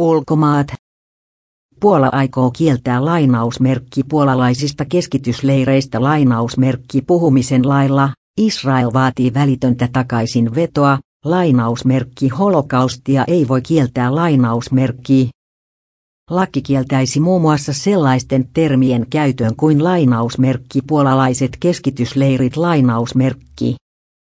Ulkomaat. Puola aikoo kieltää lainausmerkki puolalaisista keskitysleireistä lainausmerkki puhumisen lailla. Israel vaatii välitöntä takaisin vetoa, lainausmerkki holokaustia ei voi kieltää lainausmerkki. Laki kieltäisi muun muassa sellaisten termien käytön kuin lainausmerkki puolalaiset keskitysleirit lainausmerkki.